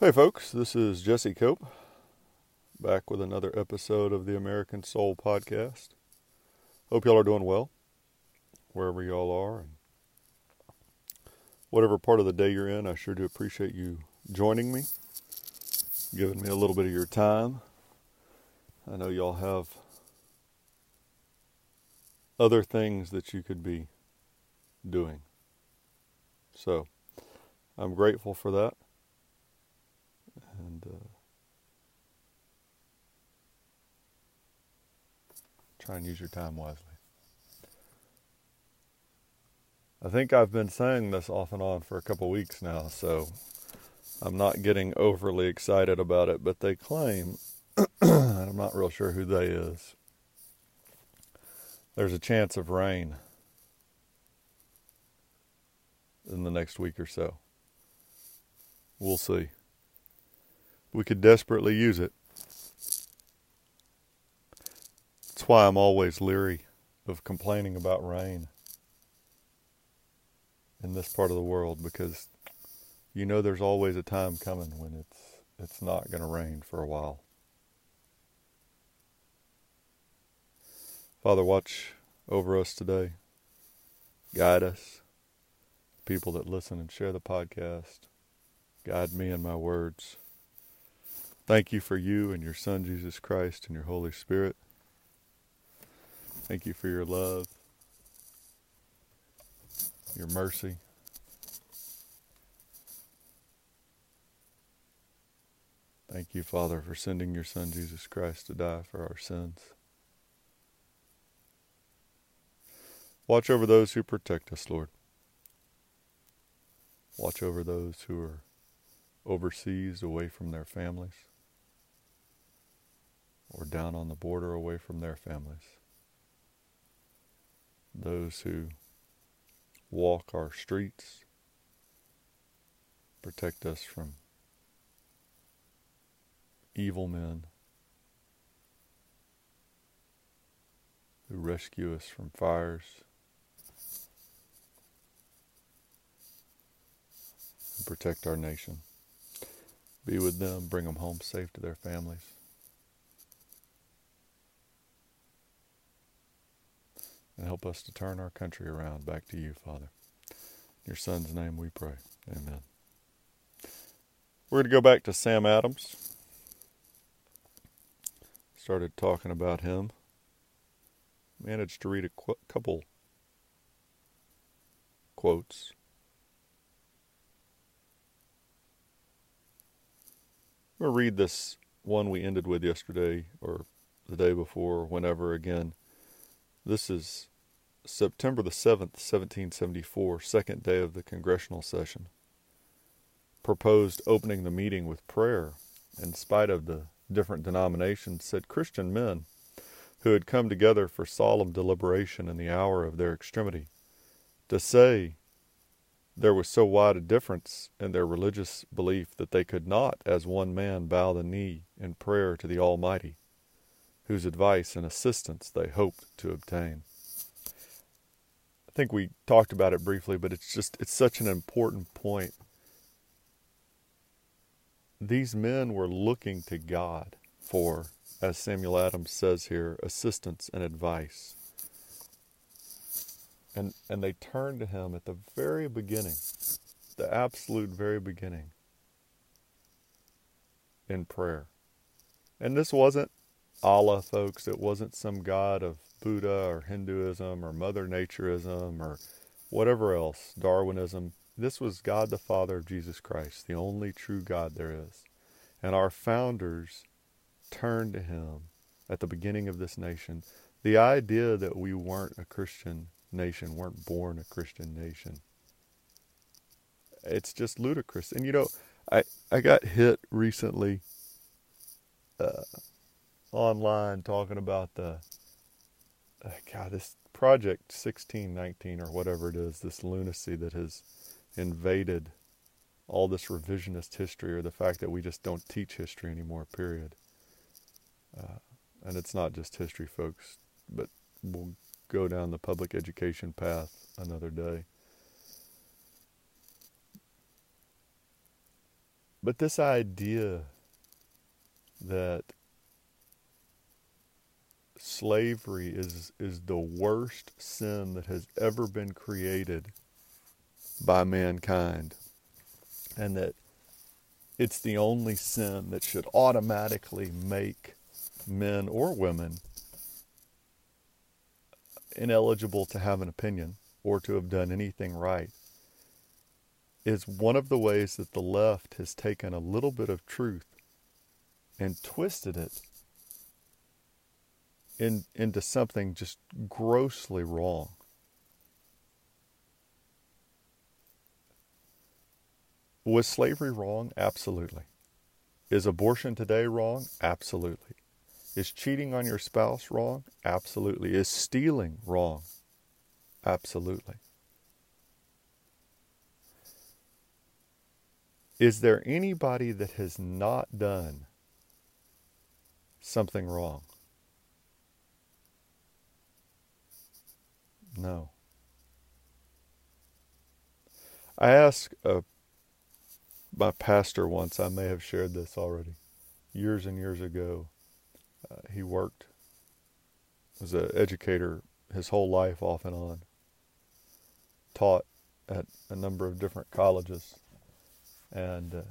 Hey, folks, this is Jesse Cope back with another episode of the American Soul Podcast. Hope y'all are doing well wherever y'all are. And whatever part of the day you're in, I sure do appreciate you joining me, giving me a little bit of your time. I know y'all have other things that you could be doing. So, I'm grateful for that. Try and use your time wisely. I think I've been saying this off and on for a couple weeks now, so I'm not getting overly excited about it, but they claim, I'm not real sure who they is, there's a chance of rain in the next week or so. We'll see. We could desperately use it. That's why I'm always leery of complaining about rain in this part of the world because you know there's always a time coming when it's it's not going to rain for a while. Father, watch over us today. Guide us. People that listen and share the podcast. Guide me in my words. Thank you for you and your Son, Jesus Christ, and your Holy Spirit. Thank you for your love, your mercy. Thank you, Father, for sending your Son, Jesus Christ, to die for our sins. Watch over those who protect us, Lord. Watch over those who are overseas, away from their families, or down on the border, away from their families. Those who walk our streets, protect us from evil men who rescue us from fires and protect our nation. Be with them, bring them home safe to their families. And help us to turn our country around back to you, Father. In your Son's name we pray. Amen. We're going to go back to Sam Adams started talking about him. Managed to read a qu- couple quotes. I'm going to read this one we ended with yesterday or the day before, whenever again. This is September the 7th, 1774, second day of the congressional session. Proposed opening the meeting with prayer in spite of the different denominations said Christian men who had come together for solemn deliberation in the hour of their extremity. To say there was so wide a difference in their religious belief that they could not, as one man, bow the knee in prayer to the Almighty, whose advice and assistance they hoped to obtain. I think we talked about it briefly, but it's just, it's such an important point these men were looking to God for, as Samuel Adams says here, assistance and advice. And, and they turned to him at the very beginning, the absolute very beginning, in prayer. And this wasn't Allah, folks. It wasn't some god of Buddha or Hinduism or Mother Natureism or whatever else, Darwinism. This was God the Father of Jesus Christ, the only true God there is. And our founders turned to him at the beginning of this nation. The idea that we weren't a Christian nation, weren't born a Christian nation, it's just ludicrous. And you know, I, I got hit recently uh, online talking about the, uh, God, this Project 1619 or whatever it is, this lunacy that has invaded all this revisionist history or the fact that we just don't teach history anymore, period. Uh, and it's not just history, folks, but we'll go down the public education path another day. But this idea that slavery is is the worst sin that has ever been created by mankind. And that it's the only sin that should automatically make men or women ineligible to have an opinion or to have done anything right. Is one of the ways that the left has taken a little bit of truth and twisted it in, into something just grossly wrong. Was slavery wrong? Absolutely. Is abortion today wrong? Absolutely. Is cheating on your spouse wrong? Absolutely. Is stealing wrong? Absolutely. Is there anybody that has not done something wrong? No. I asked uh, my pastor once, I may have shared this already, years and years ago. Uh, he worked as an educator his whole life, off and on, taught at a number of different colleges. And uh,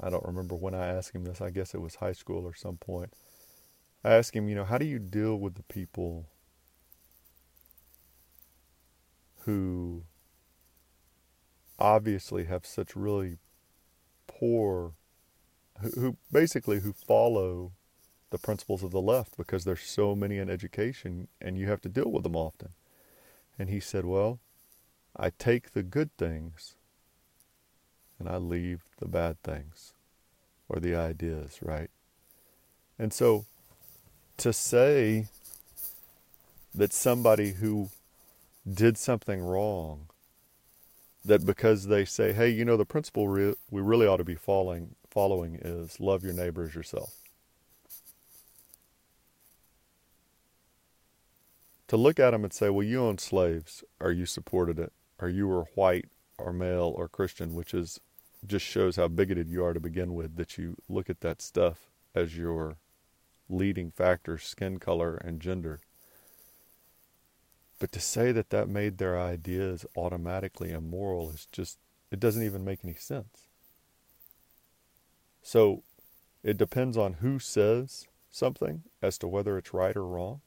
I don't remember when I asked him this, I guess it was high school or some point. I asked him, you know, how do you deal with the people who obviously have such really poor who, who, basically who follow the principles of the left because there's so many in education and you have to deal with them often. And he said well i take the good things and i leave the bad things or the ideas right? And so to say that somebody who did something wrong, that because they say, hey, you know, the principle re- we really ought to be following, following is love your neighbor as yourself. To look at them and say, well, you own slaves, or you supported it, or you were white or male or Christian, which is just shows how bigoted you are to begin with, that you look at that stuff as your leading factor, skin color and gender. But to say that that made their ideas automatically immoral is just, it doesn't even make any sense. So it depends on who says something as to whether it's right or wrong.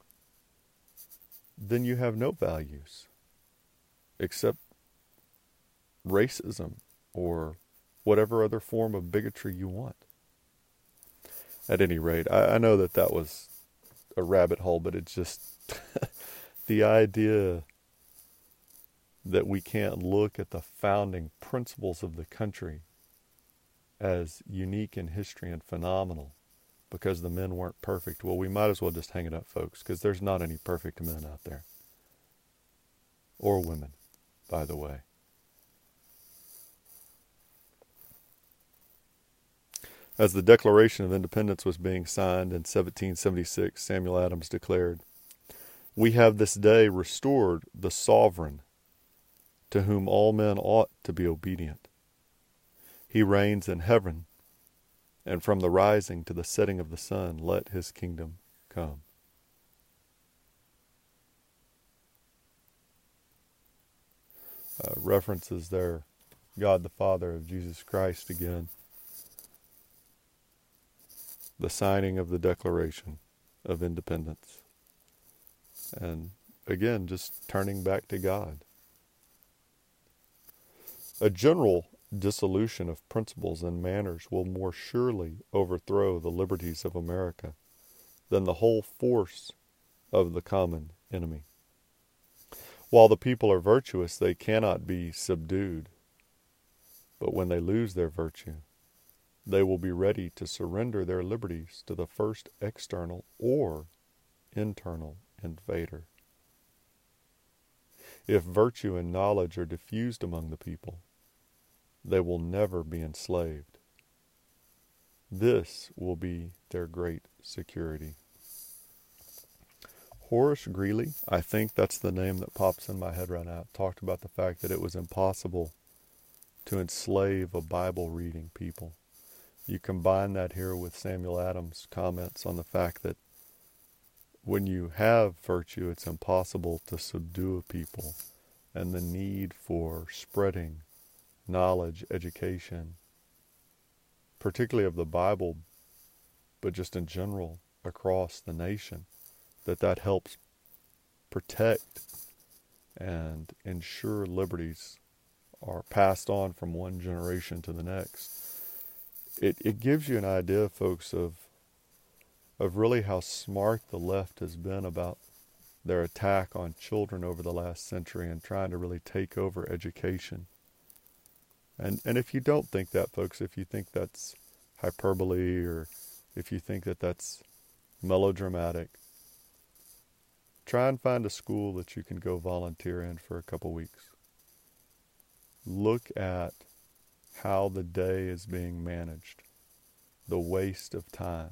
Then you have no values except racism or whatever other form of bigotry you want. At any rate, I, I know that that was a rabbit hole, but it just the idea that we can't look at the founding principles of the country as unique in history and phenomenal because the men weren't perfect. Well, we might as well just hang it up, folks, because there's not any perfect men out there. Or women, by the way. As the Declaration of Independence was being signed in 1776, Samuel Adams declared, we have this day restored the sovereign to whom all men ought to be obedient. He reigns in heaven, and from the rising to the setting of the sun, let his kingdom come. Uh, references there God the Father of Jesus Christ again. The signing of the Declaration of Independence. And again, just turning back to God. A general dissolution of principles and manners will more surely overthrow the liberties of America than the whole force of the common enemy. While the people are virtuous, they cannot be subdued. But when they lose their virtue, they will be ready to surrender their liberties to the first external or internal invader. If virtue and knowledge are diffused among the people, they will never be enslaved. This will be their great security. Horace Greeley, I think that's the name that pops in my head right now, talked about the fact that it was impossible to enslave a Bible reading people You combine that here with Samuel Adams' comments on the fact that when you have virtue, it's impossible to subdue a people, and the need for spreading knowledge, education, particularly of the Bible, but just in general across the nation, that that helps protect and ensure liberties are passed on from one generation to the next. It it gives you an idea, folks, of of really how smart the left has been about their attack on children over the last century and trying to really take over education. And and if you don't think that, folks, if you think that's hyperbole or if you think that that's melodramatic, try and find a school that you can go volunteer in for a couple weeks. Look at how the day is being managed, the waste of time.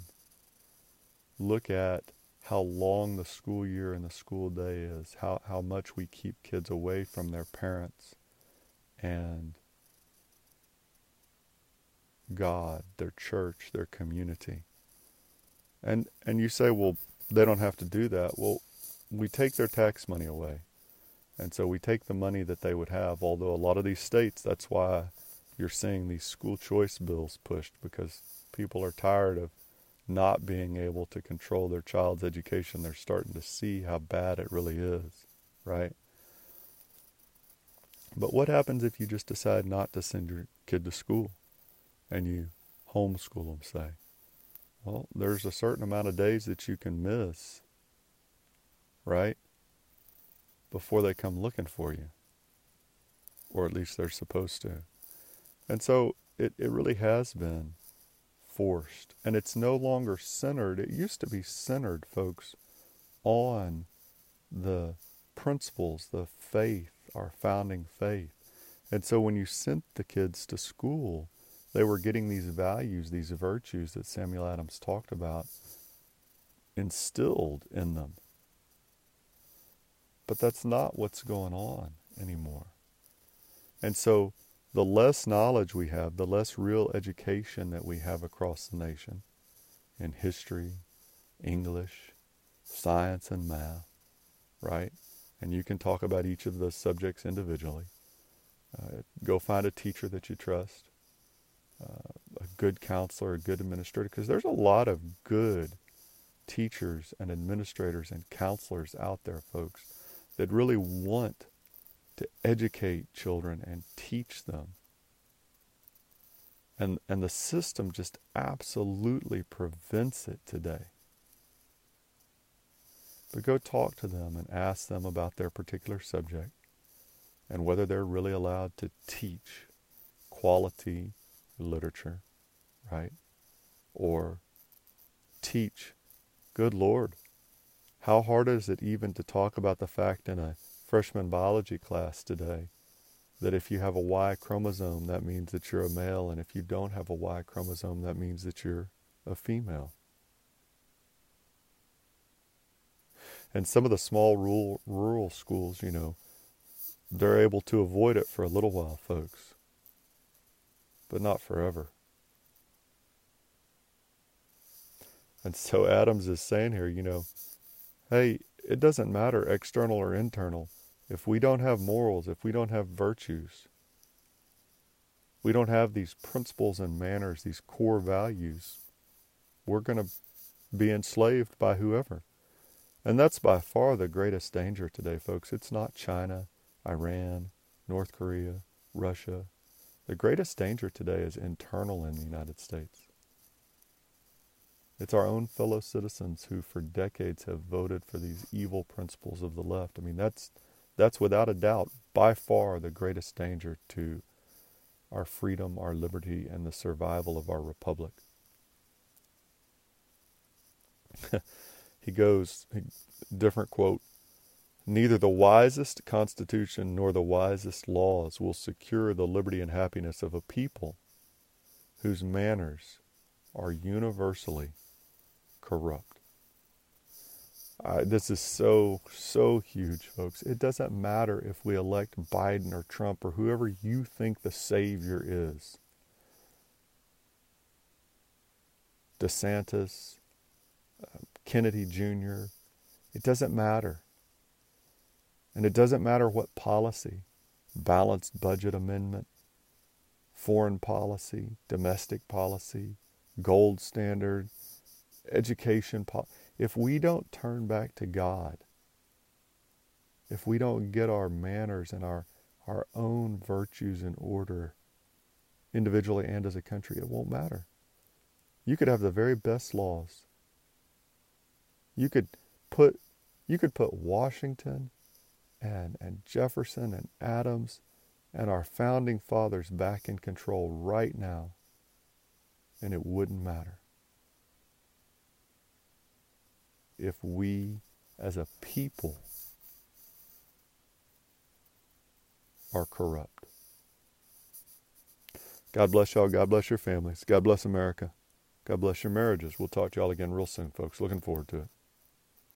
Look at how long the school year and the school day is, how, how much we keep kids away from their parents and God, their church, their community. And and you say, well, they don't have to do that. Well, we take their tax money away. And so we take the money that they would have, although a lot of these states, that's why you're seeing these school choice bills pushed because people are tired of not being able to control their child's education. They're starting to see how bad it really is, right? But what happens if you just decide not to send your kid to school? and you homeschool them, say, well, there's a certain amount of days that you can miss, right? Before they come looking for you. Or at least they're supposed to. And so it, it really has been forced. And it's no longer centered. It used to be centered, folks, on the principles, the faith, our founding faith. And so when you sent the kids to school, they were getting these values, these virtues that Samuel Adams talked about, instilled in them. But that's not what's going on anymore. And so the less knowledge we have, the less real education that we have across the nation in history, English, science, and math, right? And you can talk about each of those subjects individually. Uh, go find a teacher that you trust uh, a good counselor, a good administrator, because there's a lot of good teachers and administrators and counselors out there, folks, that really want to educate children and teach them. And, and the system just absolutely prevents it today. But go talk to them and ask them about their particular subject and whether they're really allowed to teach quality literature, right? Or teach. Good Lord, how hard is it even to talk about the fact in a freshman biology class today that if you have a Y chromosome, that means that you're a male, and if you don't have a Y chromosome, that means that you're a female? And some of the small rural, rural schools, you know, they're able to avoid it for a little while, folks but not forever. And so Adams is saying here, you know, hey, it doesn't matter external or internal. If we don't have morals, if we don't have virtues, we don't have these principles and manners, these core values, we're going to be enslaved by whoever. And that's by far the greatest danger today, folks. It's not China, Iran, North Korea, Russia, the greatest danger today is internal in the United States. It's our own fellow citizens who for decades have voted for these evil principles of the left. I mean, that's that's without a doubt by far the greatest danger to our freedom, our liberty, and the survival of our republic. he goes, different quote, Neither the wisest constitution nor the wisest laws will secure the liberty and happiness of a people whose manners are universally corrupt. Uh, this is so, so huge, folks. It doesn't matter if we elect Biden or Trump or whoever you think the Savior is. DeSantis, uh, Kennedy Jr., it doesn't matter. And it doesn't matter what policy, balanced budget amendment, foreign policy, domestic policy, gold standard, education policy. If we don't turn back to God, if we don't get our manners and our, our own virtues in order, individually and as a country, it won't matter. You could have the very best laws. You could put you could put Washington and, and Jefferson and Adams and our founding fathers back in control right now, and it wouldn't matter. If we as a people are corrupt. God bless y'all. God bless your families. God bless America. God bless your marriages. We'll talk to y'all again real soon, folks. Looking forward to it.